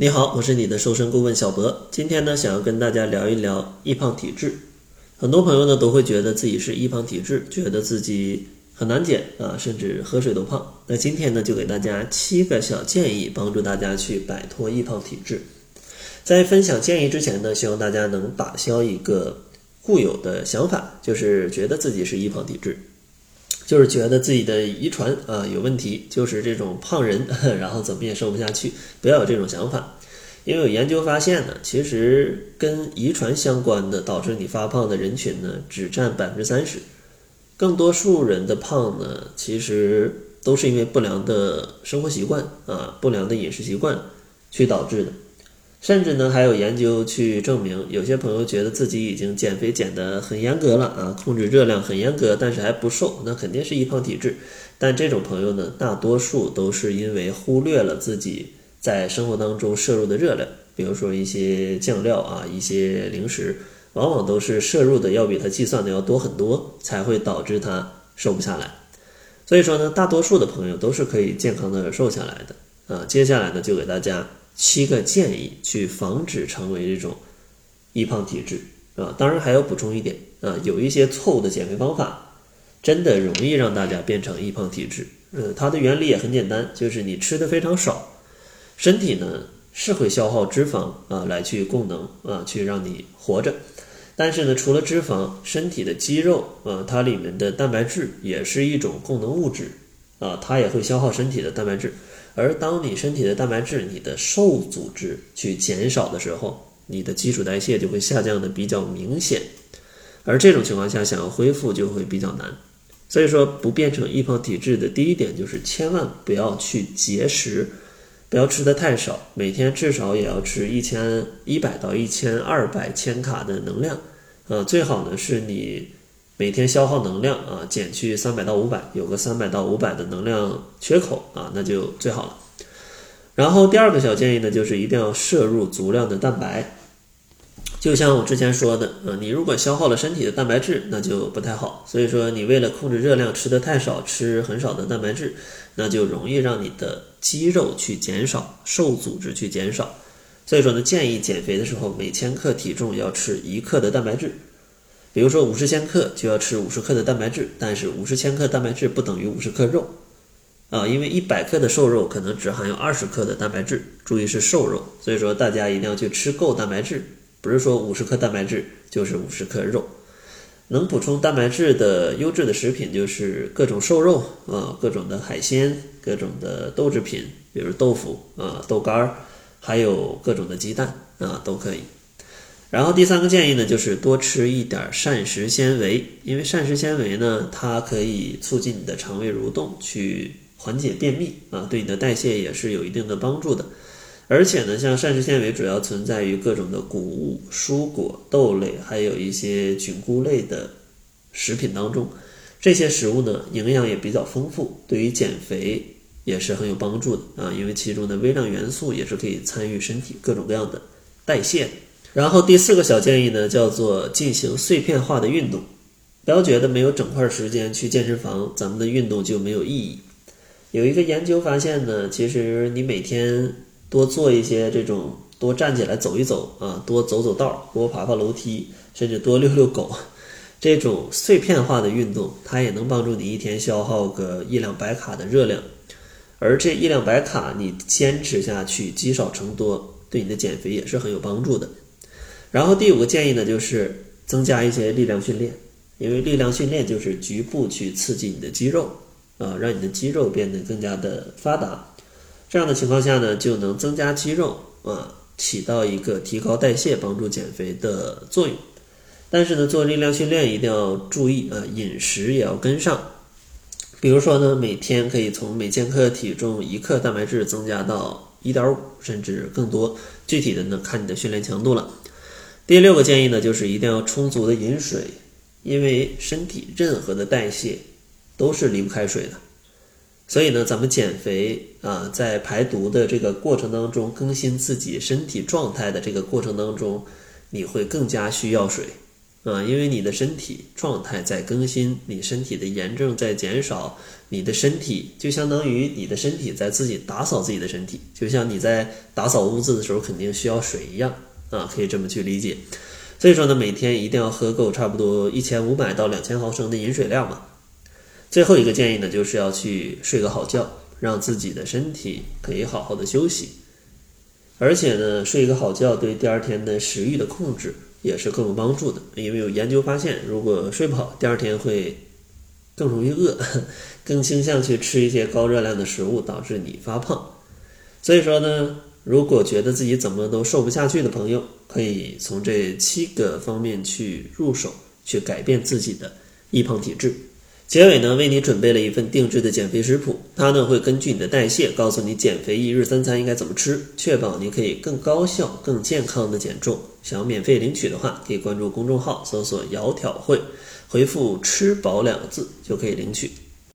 你好，我是你的瘦身顾问小博。今天呢，想要跟大家聊一聊易胖体质。很多朋友呢都会觉得自己是易胖体质，觉得自己很难减啊，甚至喝水都胖。那今天呢，就给大家七个小建议，帮助大家去摆脱易胖体质。在分享建议之前呢，希望大家能打消一个固有的想法，就是觉得自己是易胖体质。就是觉得自己的遗传啊有问题，就是这种胖人，然后怎么也瘦不下去。不要有这种想法，因为有研究发现呢，其实跟遗传相关的导致你发胖的人群呢，只占百分之三十。更多数人的胖呢，其实都是因为不良的生活习惯啊，不良的饮食习惯去导致的。甚至呢，还有研究去证明，有些朋友觉得自己已经减肥减得很严格了啊，控制热量很严格，但是还不瘦，那肯定是易胖体质。但这种朋友呢，大多数都是因为忽略了自己在生活当中摄入的热量，比如说一些酱料啊，一些零食，往往都是摄入的要比他计算的要多很多，才会导致他瘦不下来。所以说呢，大多数的朋友都是可以健康的瘦下来的啊。接下来呢，就给大家。七个建议去防止成为这种易胖体质啊！当然还要补充一点啊，有一些错误的减肥方法，真的容易让大家变成易胖体质。嗯，它的原理也很简单，就是你吃的非常少，身体呢是会消耗脂肪啊来去供能啊去让你活着，但是呢除了脂肪，身体的肌肉啊它里面的蛋白质也是一种供能物质啊，它也会消耗身体的蛋白质。而当你身体的蛋白质、你的瘦组织去减少的时候，你的基础代谢就会下降的比较明显，而这种情况下想要恢复就会比较难。所以说，不变成易胖体质的第一点就是千万不要去节食，不要吃的太少，每天至少也要吃一千一百到一千二百千卡的能量，呃，最好呢是你。每天消耗能量啊，减去三百到五百，有个三百到五百的能量缺口啊，那就最好了。然后第二个小建议呢，就是一定要摄入足量的蛋白。就像我之前说的，呃，你如果消耗了身体的蛋白质，那就不太好。所以说，你为了控制热量，吃的太少，吃很少的蛋白质，那就容易让你的肌肉去减少，瘦组织去减少。所以说呢，建议减肥的时候，每千克体重要吃一克的蛋白质。比如说五十千克就要吃五十克的蛋白质，但是五十千克蛋白质不等于五十克肉，啊，因为一百克的瘦肉可能只含有二十克的蛋白质，注意是瘦肉，所以说大家一定要去吃够蛋白质，不是说五十克蛋白质就是五十克肉。能补充蛋白质的优质的食品就是各种瘦肉啊，各种的海鲜，各种的豆制品，比如豆腐啊、豆干儿，还有各种的鸡蛋啊，都可以。然后第三个建议呢，就是多吃一点膳食纤维，因为膳食纤维呢，它可以促进你的肠胃蠕动，去缓解便秘啊，对你的代谢也是有一定的帮助的。而且呢，像膳食纤维主要存在于各种的谷物、蔬果、豆类，还有一些菌菇类的食品当中。这些食物呢，营养也比较丰富，对于减肥也是很有帮助的啊，因为其中的微量元素也是可以参与身体各种各样的代谢的。然后第四个小建议呢，叫做进行碎片化的运动，不要觉得没有整块时间去健身房，咱们的运动就没有意义。有一个研究发现呢，其实你每天多做一些这种，多站起来走一走啊，多走走道，多爬爬楼梯，甚至多遛遛狗，这种碎片化的运动，它也能帮助你一天消耗个一两百卡的热量，而这一两百卡你坚持下去，积少成多，对你的减肥也是很有帮助的。然后第五个建议呢，就是增加一些力量训练，因为力量训练就是局部去刺激你的肌肉，啊，让你的肌肉变得更加的发达。这样的情况下呢，就能增加肌肉，啊，起到一个提高代谢、帮助减肥的作用。但是呢，做力量训练一定要注意啊，饮食也要跟上。比如说呢，每天可以从每千克体重一克蛋白质增加到一点五，甚至更多。具体的呢，看你的训练强度了。第六个建议呢，就是一定要充足的饮水，因为身体任何的代谢都是离不开水的。所以呢，咱们减肥啊，在排毒的这个过程当中，更新自己身体状态的这个过程当中，你会更加需要水啊，因为你的身体状态在更新，你身体的炎症在减少，你的身体就相当于你的身体在自己打扫自己的身体，就像你在打扫屋子的时候肯定需要水一样啊，可以这么去理解。所以说呢，每天一定要喝够差不多一千五百到两千毫升的饮水量嘛。最后一个建议呢，就是要去睡个好觉，让自己的身体可以好好的休息。而且呢，睡一个好觉对第二天的食欲的控制也是更有帮助的。因为有研究发现，如果睡不好，第二天会更容易饿，更倾向去吃一些高热量的食物，导致你发胖。所以说呢，如果觉得自己怎么都瘦不下去的朋友，可以从这七个方面去入手，去改变自己的易胖体质。结尾呢，为你准备了一份定制的减肥食谱，它呢会根据你的代谢，告诉你减肥一日三餐应该怎么吃，确保你可以更高效、更健康的减重。想要免费领取的话，可以关注公众号，搜索“窈窕会”，回复“吃饱”两个字就可以领取。